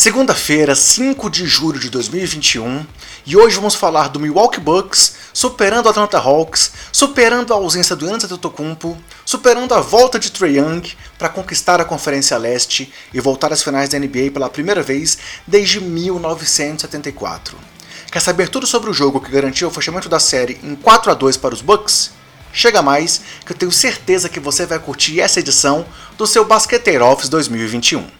Segunda-feira, 5 de julho de 2021, e hoje vamos falar do Milwaukee Bucks superando o Atlanta Hawks, superando a ausência do Giannis Antetokounmpo, superando a volta de Trae Young para conquistar a Conferência Leste e voltar às finais da NBA pela primeira vez desde 1974. Quer saber tudo sobre o jogo que garantiu o fechamento da série em 4 a 2 para os Bucks? Chega mais, que eu tenho certeza que você vai curtir essa edição do seu Basqueteiro Office 2021.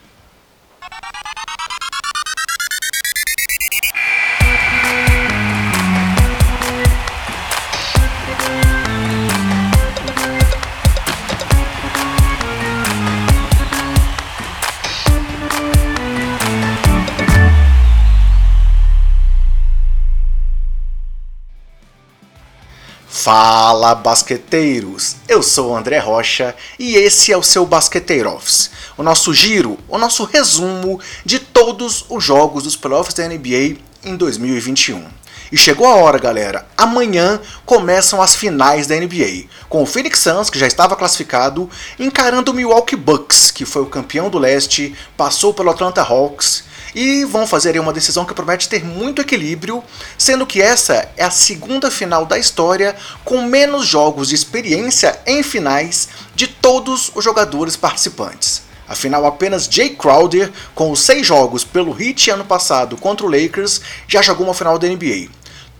Fala basqueteiros! Eu sou o André Rocha e esse é o seu Basqueteiro Office, o nosso giro, o nosso resumo de todos os jogos dos playoffs da NBA em 2021. E chegou a hora, galera. Amanhã começam as finais da NBA, com o Phoenix Suns, que já estava classificado, encarando o Milwaukee Bucks, que foi o campeão do leste, passou pelo Atlanta Hawks e vão fazer uma decisão que promete ter muito equilíbrio, sendo que essa é a segunda final da história com menos jogos de experiência em finais de todos os jogadores participantes. Afinal, apenas Jay Crowder, com os seis jogos pelo Heat ano passado contra o Lakers, já jogou uma final da NBA.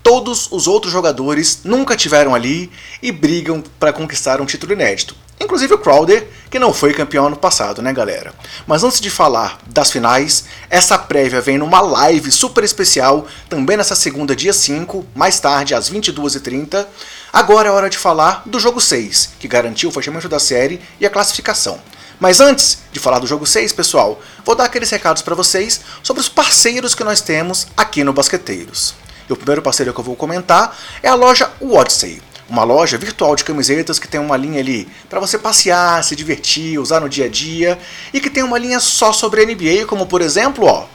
Todos os outros jogadores nunca tiveram ali e brigam para conquistar um título inédito. Inclusive o Crowder, que não foi campeão ano passado, né, galera? Mas antes de falar das finais, essa prévia vem numa live super especial, também nessa segunda, dia 5, mais tarde, às 22h30. Agora é hora de falar do jogo 6, que garantiu o fechamento da série e a classificação. Mas antes de falar do jogo 6, pessoal, vou dar aqueles recados para vocês sobre os parceiros que nós temos aqui no Basqueteiros. E o primeiro parceiro que eu vou comentar é a loja Odyssey uma loja virtual de camisetas que tem uma linha ali para você passear, se divertir, usar no dia a dia e que tem uma linha só sobre NBA, como por exemplo, ó,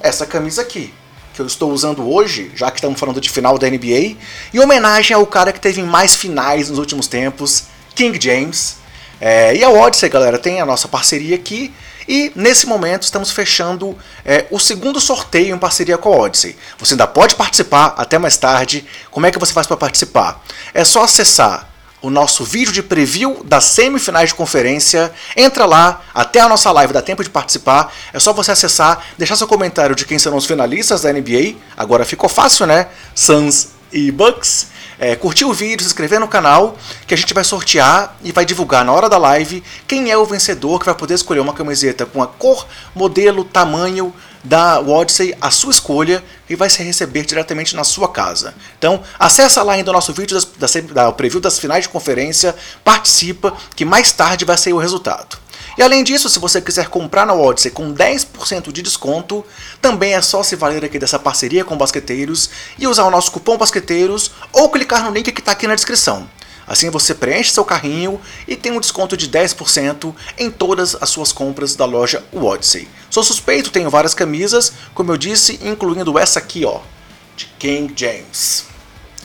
essa camisa aqui que eu estou usando hoje, já que estamos falando de final da NBA, em homenagem ao cara que teve mais finais nos últimos tempos, King James. É, e a Odyssey, galera, tem a nossa parceria aqui e nesse momento estamos fechando é, o segundo sorteio em parceria com a Odyssey. Você ainda pode participar até mais tarde. Como é que você faz para participar? É só acessar o nosso vídeo de preview das semifinais de conferência. Entra lá, até a nossa live dá tempo de participar. É só você acessar, deixar seu comentário de quem serão os finalistas da NBA. Agora ficou fácil, né? Suns e Bucks é, curtir o vídeo, se inscrever no canal, que a gente vai sortear e vai divulgar na hora da live quem é o vencedor que vai poder escolher uma camiseta com a cor, modelo, tamanho da Odyssey, a sua escolha, e vai se receber diretamente na sua casa. Então, acessa lá ainda o nosso vídeo das, da, da preview das finais de conferência, participa, que mais tarde vai sair o resultado. E além disso, se você quiser comprar na Odyssey com 10% de desconto, também é só se valer aqui dessa parceria com basqueteiros e usar o nosso cupom basqueteiros ou clicar no link que está aqui na descrição. Assim você preenche seu carrinho e tem um desconto de 10% em todas as suas compras da loja Odyssey. Sou suspeito, tenho várias camisas, como eu disse, incluindo essa aqui, ó, de King James.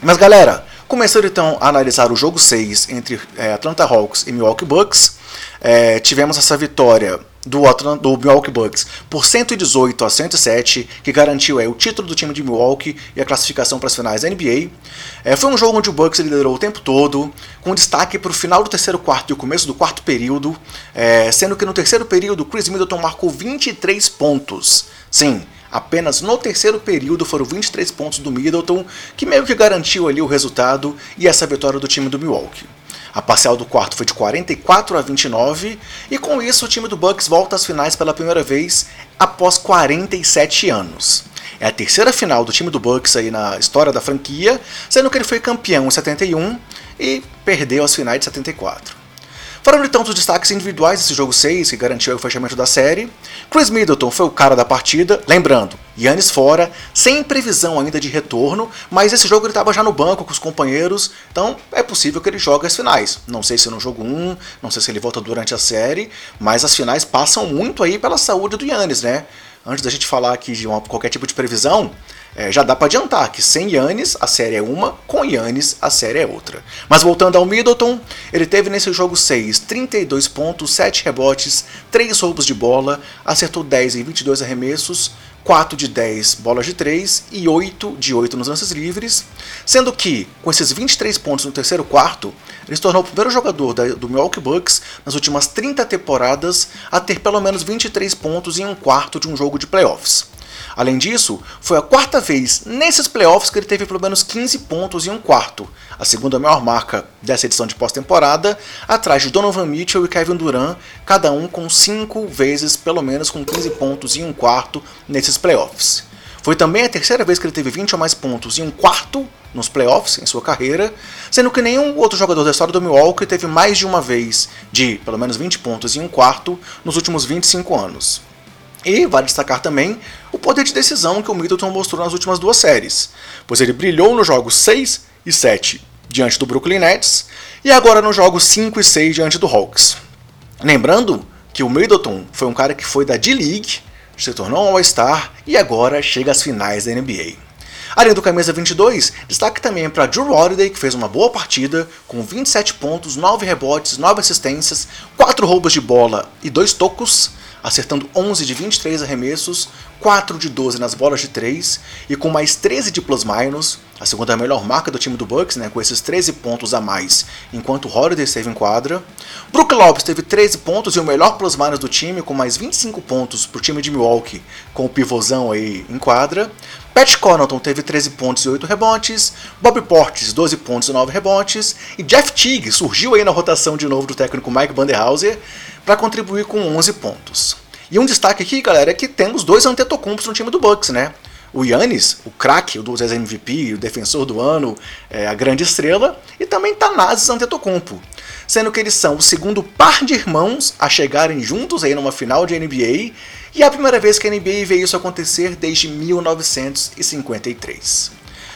Mas galera, começando então a analisar o jogo 6 entre é, Atlanta Hawks e Milwaukee Bucks, é, tivemos essa vitória do, Atlanta, do Milwaukee Bucks por 118 a 107, que garantiu é, o título do time de Milwaukee e a classificação para as finais da NBA. É, foi um jogo onde o Bucks liderou o tempo todo, com destaque para o final do terceiro quarto e o começo do quarto período, é, sendo que no terceiro período Chris Middleton marcou 23 pontos. Sim, Apenas no terceiro período foram 23 pontos do Middleton, que meio que garantiu ali o resultado e essa vitória do time do Milwaukee. A parcial do quarto foi de 44 a 29 e com isso o time do Bucks volta às finais pela primeira vez após 47 anos. É a terceira final do time do Bucks aí na história da franquia, sendo que ele foi campeão em 71 e perdeu as finais de 74. Falando então dos destaques individuais desse jogo 6, que garantiu o fechamento da série, Chris Middleton foi o cara da partida, lembrando, Yannis fora, sem previsão ainda de retorno, mas esse jogo ele estava já no banco com os companheiros, então é possível que ele jogue as finais. Não sei se no jogo 1, não sei se ele volta durante a série, mas as finais passam muito aí pela saúde do Yannis, né? Antes da gente falar aqui de uma, qualquer tipo de previsão, é, já dá para adiantar que sem Yannis a série é uma, com Yannis a série é outra. Mas voltando ao Middleton, ele teve nesse jogo 6 32 pontos, 7 rebotes, 3 roubos de bola, acertou 10 em 22 arremessos, 4 de 10 bolas de 3 e 8 de 8 nos lances livres, sendo que, com esses 23 pontos no terceiro quarto, ele se tornou o primeiro jogador do Milwaukee Bucks nas últimas 30 temporadas a ter pelo menos 23 pontos em um quarto de um jogo de playoffs. Além disso, foi a quarta vez nesses playoffs que ele teve pelo menos 15 pontos em um quarto, a segunda maior marca dessa edição de pós-temporada, atrás de Donovan Mitchell e Kevin Durant, cada um com 5 vezes pelo menos com 15 pontos em um quarto nesses playoffs. Foi também a terceira vez que ele teve 20 ou mais pontos em um quarto nos playoffs em sua carreira, sendo que nenhum outro jogador da história do Milwaukee teve mais de uma vez de pelo menos 20 pontos em um quarto nos últimos 25 anos. E vale destacar também o poder de decisão que o Middleton mostrou nas últimas duas séries, pois ele brilhou nos jogos 6 e 7 diante do Brooklyn Nets e agora nos jogos 5 e 6 diante do Hawks. Lembrando que o Middleton foi um cara que foi da D-League, se tornou um All-Star e agora chega às finais da NBA. Além do camisa 22, destaque também para Drew Holiday, que fez uma boa partida, com 27 pontos, 9 rebotes, 9 assistências, 4 roubos de bola e 2 tocos, acertando 11 de 23 arremessos, 4 de 12 nas bolas de 3 e com mais 13 de plus-minus, a segunda melhor marca do time do Bucks, né, com esses 13 pontos a mais, enquanto Holiday esteve em quadra. Brook Lopes teve 13 pontos e o melhor plus-minus do time, com mais 25 pontos para o time de Milwaukee, com o pivôzão aí em quadra. Pat Connaughton teve 13 pontos e 8 rebotes, Bob Portis 12 pontos e 9 rebotes, e Jeff Teague surgiu aí na rotação de novo do técnico Mike Banderhauser para contribuir com 11 pontos. E um destaque aqui, galera, é que temos dois Antetokounmpos no time do Bucks, né? O Yannis, o craque, o dos MVP, o defensor do ano, é, a grande estrela, e também Tanazes Antetokounmpo, sendo que eles são o segundo par de irmãos a chegarem juntos aí numa final de NBA e é a primeira vez que a NBA vê isso acontecer desde 1953.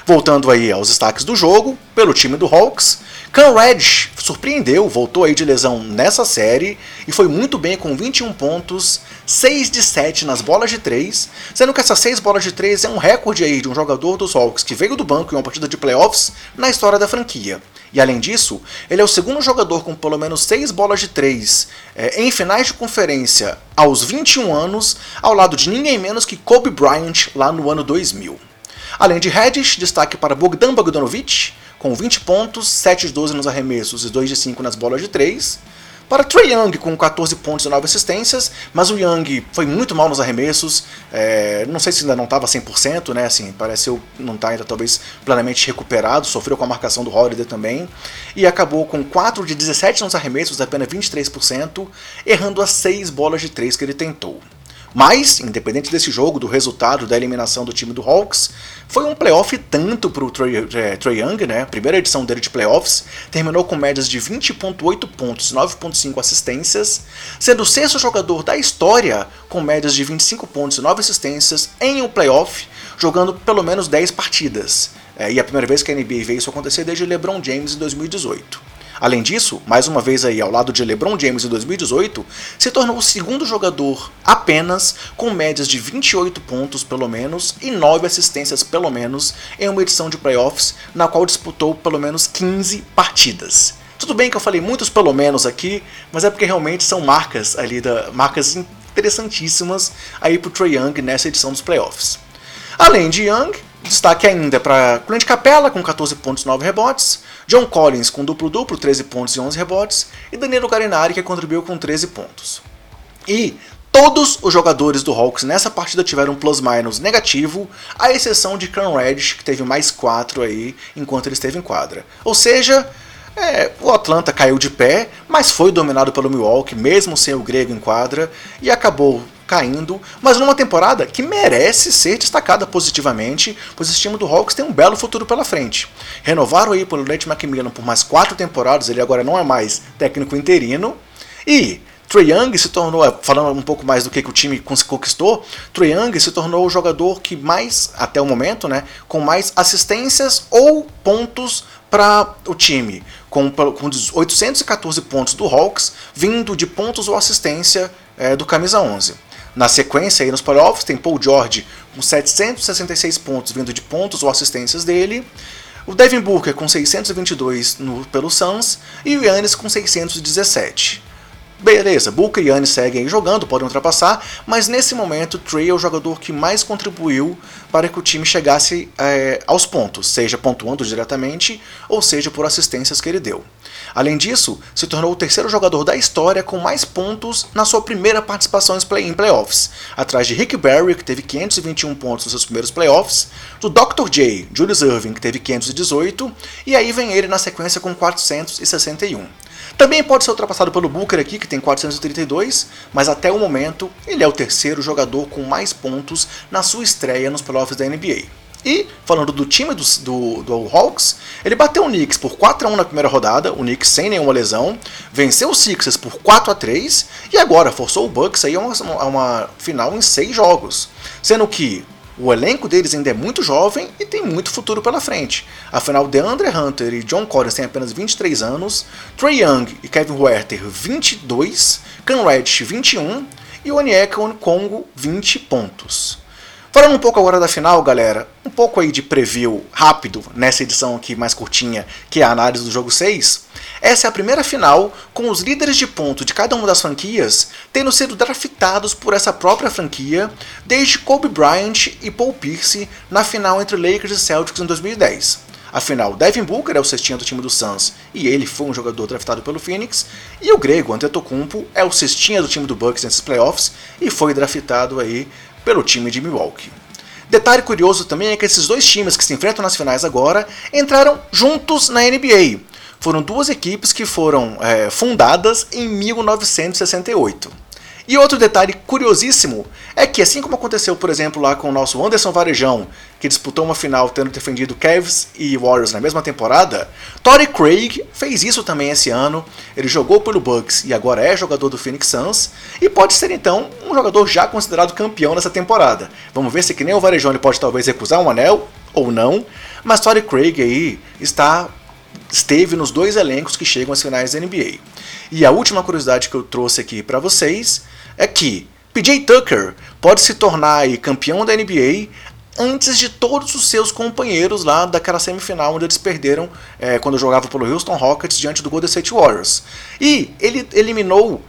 Voltando aí aos destaques do jogo, pelo time do Hawks, Reddish surpreendeu, voltou aí de lesão nessa série e foi muito bem com 21 pontos, 6 de 7 nas bolas de 3, sendo que essas 6 bolas de 3 é um recorde aí de um jogador dos Hawks que veio do banco em uma partida de playoffs na história da franquia. E além disso, ele é o segundo jogador com pelo menos 6 bolas de 3 é, em finais de conferência aos 21 anos, ao lado de ninguém menos que Kobe Bryant lá no ano 2000. Além de Reddish, destaque para Bogdan Bogdanovic, com 20 pontos, 7 de 12 nos arremessos e 2 de 5 nas bolas de 3. Para Trey Young com 14 pontos e 9 assistências, mas o Young foi muito mal nos arremessos. É, não sei se ainda não estava 100%, né? Assim, pareceu não estar tá ainda talvez plenamente recuperado, sofreu com a marcação do Holiday também. E acabou com 4 de 17 nos arremessos, apenas 23%, errando as 6 bolas de 3 que ele tentou. Mas, independente desse jogo, do resultado da eliminação do time do Hawks, foi um playoff tanto para o Trey, é, Young, né? A primeira edição dele de playoffs, terminou com médias de 20,8 pontos e 9,5 assistências, sendo o sexto jogador da história com médias de 25 pontos e 9 assistências em um playoff, jogando pelo menos 10 partidas. É, e a primeira vez que a NBA veio isso acontecer desde LeBron James em 2018. Além disso, mais uma vez aí ao lado de LeBron James em 2018, se tornou o segundo jogador apenas com médias de 28 pontos pelo menos e 9 assistências pelo menos em uma edição de playoffs na qual disputou pelo menos 15 partidas. Tudo bem que eu falei muitos pelo menos aqui, mas é porque realmente são marcas ali da marcas interessantíssimas aí pro Trey Young nessa edição dos playoffs. Além de Young, Destaque ainda para Clint Capella com 14 pontos e 9 rebotes, John Collins com duplo-duplo, 13 pontos e 11 rebotes, e Danilo Garinari que contribuiu com 13 pontos. E todos os jogadores do Hawks nessa partida tiveram plus-minus negativo, à exceção de Cam Reddish, que teve mais 4 aí enquanto ele esteve em quadra. Ou seja, é, o Atlanta caiu de pé, mas foi dominado pelo Milwaukee, mesmo sem o grego em quadra, e acabou caindo, mas numa temporada que merece ser destacada positivamente, pois esse time do Hawks tem um belo futuro pela frente. Renovaram aí pelo Nate McMillan por mais quatro temporadas, ele agora não é mais técnico interino, e Trae Young se tornou, falando um pouco mais do que, que o time conquistou, Trae Young se tornou o jogador que mais, até o momento, né, com mais assistências ou pontos para o time, com, com 814 pontos do Hawks, vindo de pontos ou assistência é, do camisa 11. Na sequência, aí nos playoffs, tem Paul George com 766 pontos vindo de pontos ou assistências dele. O Devin Booker com 622 no, pelo Suns e o Yannis com 617. Beleza, Booker e Yannis seguem jogando, podem ultrapassar, mas nesse momento Trey é o jogador que mais contribuiu para que o time chegasse é, aos pontos, seja pontuando diretamente ou seja por assistências que ele deu. Além disso, se tornou o terceiro jogador da história com mais pontos na sua primeira participação em playoffs, atrás de Rick Barry, que teve 521 pontos nos seus primeiros playoffs, do Dr. J, Julius Irving, que teve 518, e aí vem ele na sequência com 461. Também pode ser ultrapassado pelo Booker aqui, que tem 432, mas até o momento ele é o terceiro jogador com mais pontos na sua estreia nos playoffs da NBA. E, falando do time do, do, do, Hawks, ele bateu o Knicks por 4x1 na primeira rodada, o Knicks sem nenhuma lesão, venceu o Sixers por 4x3 e agora forçou o Bucks aí a uma, a uma final em 6 jogos. Sendo que o elenco deles ainda é muito jovem e tem muito futuro pela frente. Afinal, DeAndre Hunter e John Collins têm apenas 23 anos, Trey Young e Kevin Huerter 22, Cam Reddish 21 e Onyeka Congo 20 pontos. Falando um pouco agora da final, galera, um pouco aí de preview rápido nessa edição aqui mais curtinha, que é a análise do jogo 6. Essa é a primeira final com os líderes de ponto de cada uma das franquias tendo sido draftados por essa própria franquia desde Kobe Bryant e Paul Pierce na final entre Lakers e Celtics em 2010. Afinal, Devin Booker é o cestinha do time do Suns e ele foi um jogador draftado pelo Phoenix, e o grego Antetokounmpo é o cestinha do time do Bucks nesses playoffs e foi draftado aí pelo time de Milwaukee. Detalhe curioso também é que esses dois times que se enfrentam nas finais agora entraram juntos na NBA. Foram duas equipes que foram é, fundadas em 1968. E outro detalhe curiosíssimo é que, assim como aconteceu, por exemplo, lá com o nosso Anderson Varejão, que disputou uma final tendo defendido Cavs e Warriors na mesma temporada, Torrey Craig fez isso também esse ano. Ele jogou pelo Bucks e agora é jogador do Phoenix Suns e pode ser então um jogador já considerado campeão nessa temporada. Vamos ver se que nem o Varejão ele pode talvez recusar um anel ou não, mas Torrey Craig aí está esteve nos dois elencos que chegam às finais da NBA. E a última curiosidade que eu trouxe aqui para vocês é que PJ Tucker pode se tornar campeão da NBA antes de todos os seus companheiros lá daquela semifinal onde eles perderam é, quando jogavam pelo Houston Rockets diante do Golden State Warriors. E ele eliminou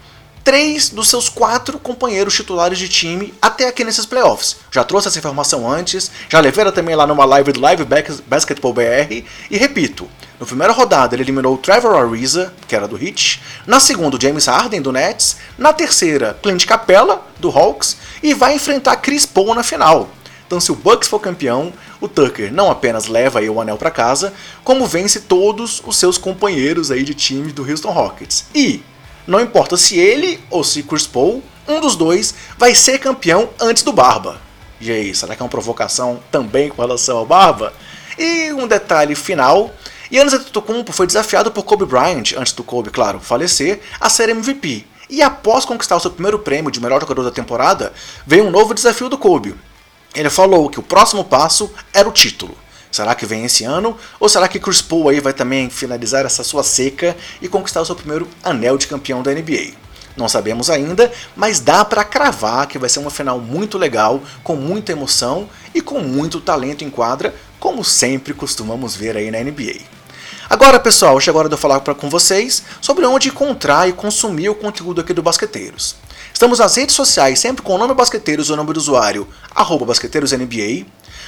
três dos seus quatro companheiros titulares de time até aqui nesses playoffs. Já trouxe essa informação antes, já levei ela também lá numa live do Live Basketball BR e repito, na primeira rodada ele eliminou Trevor Ariza, que era do Heat, na segunda James Harden do Nets, na terceira Clint Capella do Hawks e vai enfrentar Chris Paul na final. Então se o Bucks for campeão, o Tucker não apenas leva o anel para casa, como vence todos os seus companheiros aí de time do Houston Rockets. E não importa se ele ou se Chris Paul, um dos dois vai ser campeão antes do Barba. E aí, será que é uma provocação também com relação ao Barba? E um detalhe final Giannis Antetokounmpo foi desafiado por Kobe Bryant, antes do Kobe, claro, falecer, a ser MVP. E após conquistar o seu primeiro prêmio de melhor jogador da temporada, veio um novo desafio do Kobe. Ele falou que o próximo passo era o título. Será que vem esse ano? Ou será que Chris Paul aí vai também finalizar essa sua seca e conquistar o seu primeiro anel de campeão da NBA? Não sabemos ainda, mas dá para cravar que vai ser uma final muito legal, com muita emoção e com muito talento em quadra, como sempre costumamos ver aí na NBA. Agora, pessoal, chegou a hora de eu falar pra, com vocês sobre onde encontrar e consumir o conteúdo aqui do Basqueteiros. Estamos nas redes sociais, sempre com o nome Basqueteiros e o nome do usuário, arroba BasqueteirosNBA.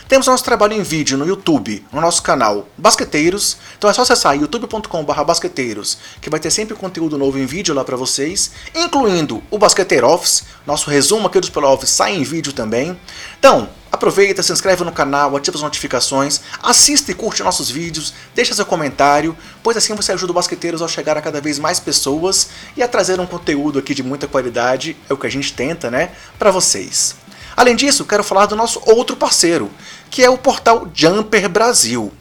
Temos nosso trabalho em vídeo no YouTube, no nosso canal Basqueteiros. Então é só acessar youtube.com.br basqueteiros, que vai ter sempre conteúdo novo em vídeo lá para vocês, incluindo o Basqueteiro Office, nosso resumo aqui dos playoffs sai em vídeo também. Então, Aproveita, se inscreve no canal, ativa as notificações, assista e curte nossos vídeos, deixa seu comentário, pois assim você ajuda o Basqueteiros a chegar a cada vez mais pessoas e a trazer um conteúdo aqui de muita qualidade, é o que a gente tenta, né, para vocês. Além disso, quero falar do nosso outro parceiro, que é o portal Jumper Brasil.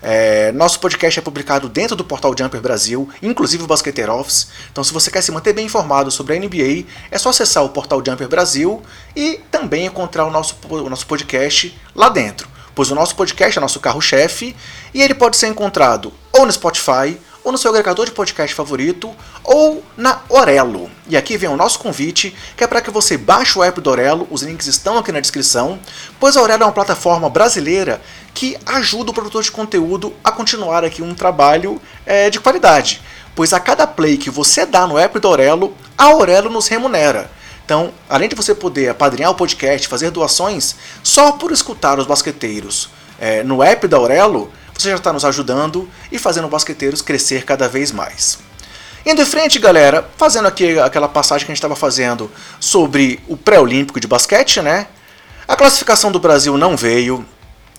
É, nosso podcast é publicado dentro do portal Jumper Brasil, inclusive o Basqueteiro Office. Então, se você quer se manter bem informado sobre a NBA, é só acessar o portal Jumper Brasil e também encontrar o nosso, o nosso podcast lá dentro. Pois o nosso podcast é nosso carro-chefe e ele pode ser encontrado ou no Spotify ou no seu agregador de podcast favorito, ou na Orelo. E aqui vem o nosso convite, que é para que você baixe o app do Orelo, os links estão aqui na descrição, pois a Orelo é uma plataforma brasileira que ajuda o produtor de conteúdo a continuar aqui um trabalho é, de qualidade. Pois a cada play que você dá no app do Orelo, a Orelo nos remunera. Então, além de você poder apadrinhar o podcast, fazer doações, só por escutar os basqueteiros é, no app da Aurelo, você já está nos ajudando e fazendo basqueteiros crescer cada vez mais. Indo em frente, galera, fazendo aqui aquela passagem que a gente estava fazendo sobre o pré-olímpico de basquete, né? A classificação do Brasil não veio,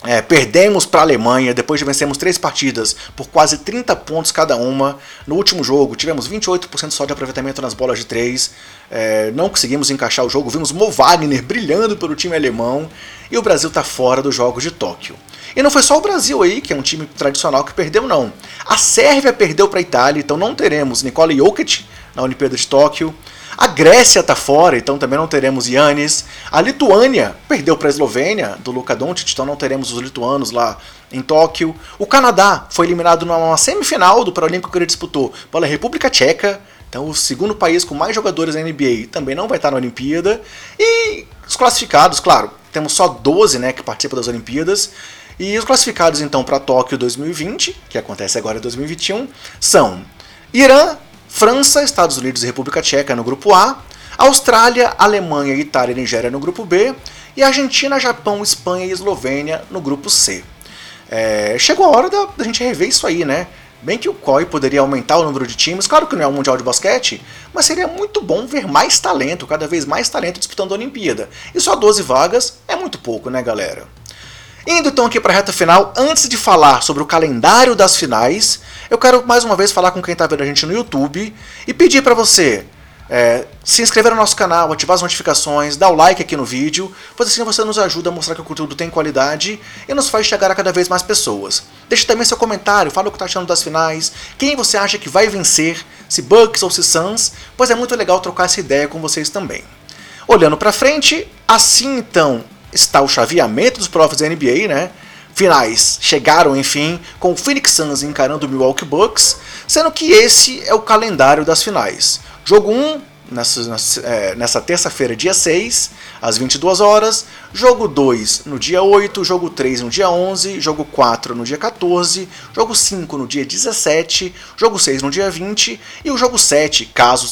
é, perdemos para a Alemanha depois de vencermos três partidas por quase 30 pontos cada uma. No último jogo tivemos 28% só de aproveitamento nas bolas de três. É, não conseguimos encaixar o jogo. Vimos Mo Wagner brilhando pelo time alemão e o Brasil está fora dos Jogos de Tóquio. E não foi só o Brasil aí, que é um time tradicional que perdeu, não. A Sérvia perdeu para a Itália, então não teremos Nikola Jokic na Olimpíada de Tóquio. A Grécia está fora, então também não teremos Yannis. A Lituânia perdeu para a Eslovênia, do Luka Doncic, então não teremos os lituanos lá em Tóquio. O Canadá foi eliminado numa semifinal do Paralímpico que ele disputou pela República Tcheca. Então, o segundo país com mais jogadores na NBA também não vai estar na Olimpíada. E os classificados, claro, temos só 12 né, que participam das Olimpíadas. E os classificados então para Tóquio 2020, que acontece agora em 2021, são Irã, França, Estados Unidos e República Tcheca no grupo A, Austrália, Alemanha, Itália e Nigéria no grupo B, e Argentina, Japão, Espanha e Eslovênia no grupo C. É, chegou a hora da, da, gente rever isso aí, né? Bem que o COI poderia aumentar o número de times, claro que não é um Mundial de Basquete, mas seria muito bom ver mais talento, cada vez mais talento disputando a Olimpíada. E só 12 vagas é muito pouco, né, galera? Indo então aqui para a reta final, antes de falar sobre o calendário das finais, eu quero mais uma vez falar com quem está vendo a gente no YouTube e pedir para você é, se inscrever no nosso canal, ativar as notificações, dar o like aqui no vídeo, pois assim você nos ajuda a mostrar que o conteúdo tem qualidade e nos faz chegar a cada vez mais pessoas. Deixe também seu comentário, fala o que está achando das finais, quem você acha que vai vencer, se Bucks ou se Suns, pois é muito legal trocar essa ideia com vocês também. Olhando para frente, assim então está o chaveamento dos playoffs da NBA, né? Finais chegaram, enfim, com o Phoenix Suns encarando o Milwaukee Bucks, sendo que esse é o calendário das finais. Jogo 1, nessa, é, nessa terça-feira, dia 6, às 22 horas. Jogo 2 no dia 8, jogo 3 no dia 11, jogo 4 no dia 14, jogo 5 no dia 17, jogo 6 no dia 20 e o jogo 7, caso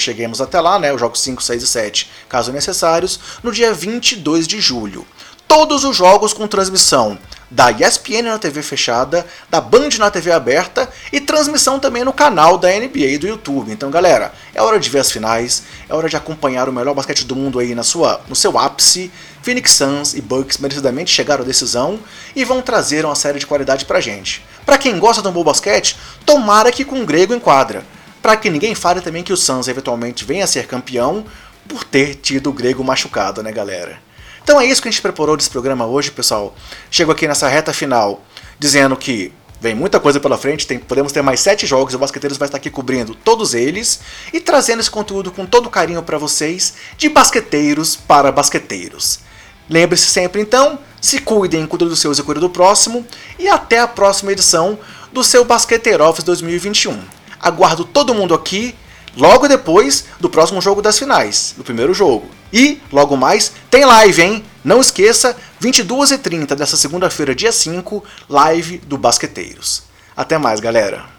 cheguemos até lá, né, os jogos 5, 6 e 7, caso necessários, no dia 22 de julho. Todos os jogos com transmissão da ESPN na TV fechada, da Band na TV aberta e transmissão também no canal da NBA do YouTube. Então, galera, é hora de ver as finais, é hora de acompanhar o melhor basquete do mundo aí na sua, no seu ápice. Phoenix Suns e Bucks merecidamente chegaram à decisão e vão trazer uma série de qualidade pra gente. Para quem gosta de um bom basquete, tomara que com o grego em quadra. Para que ninguém fale também que o Suns eventualmente venha a ser campeão por ter tido o grego machucado, né, galera? Então é isso que a gente preparou desse programa hoje, pessoal. Chego aqui nessa reta final dizendo que Vem muita coisa pela frente, tem, podemos ter mais sete jogos o Basqueteiros vai estar aqui cobrindo todos eles e trazendo esse conteúdo com todo carinho para vocês, de basqueteiros para basqueteiros. Lembre-se sempre então, se cuidem, cuidem dos seus e cuidem do próximo, e até a próxima edição do seu Basqueteiro Office 2021. Aguardo todo mundo aqui logo depois do próximo jogo das finais, do primeiro jogo. E, logo mais, tem live, hein? Não esqueça, 22h30 dessa segunda-feira, dia 5, live do Basqueteiros. Até mais, galera!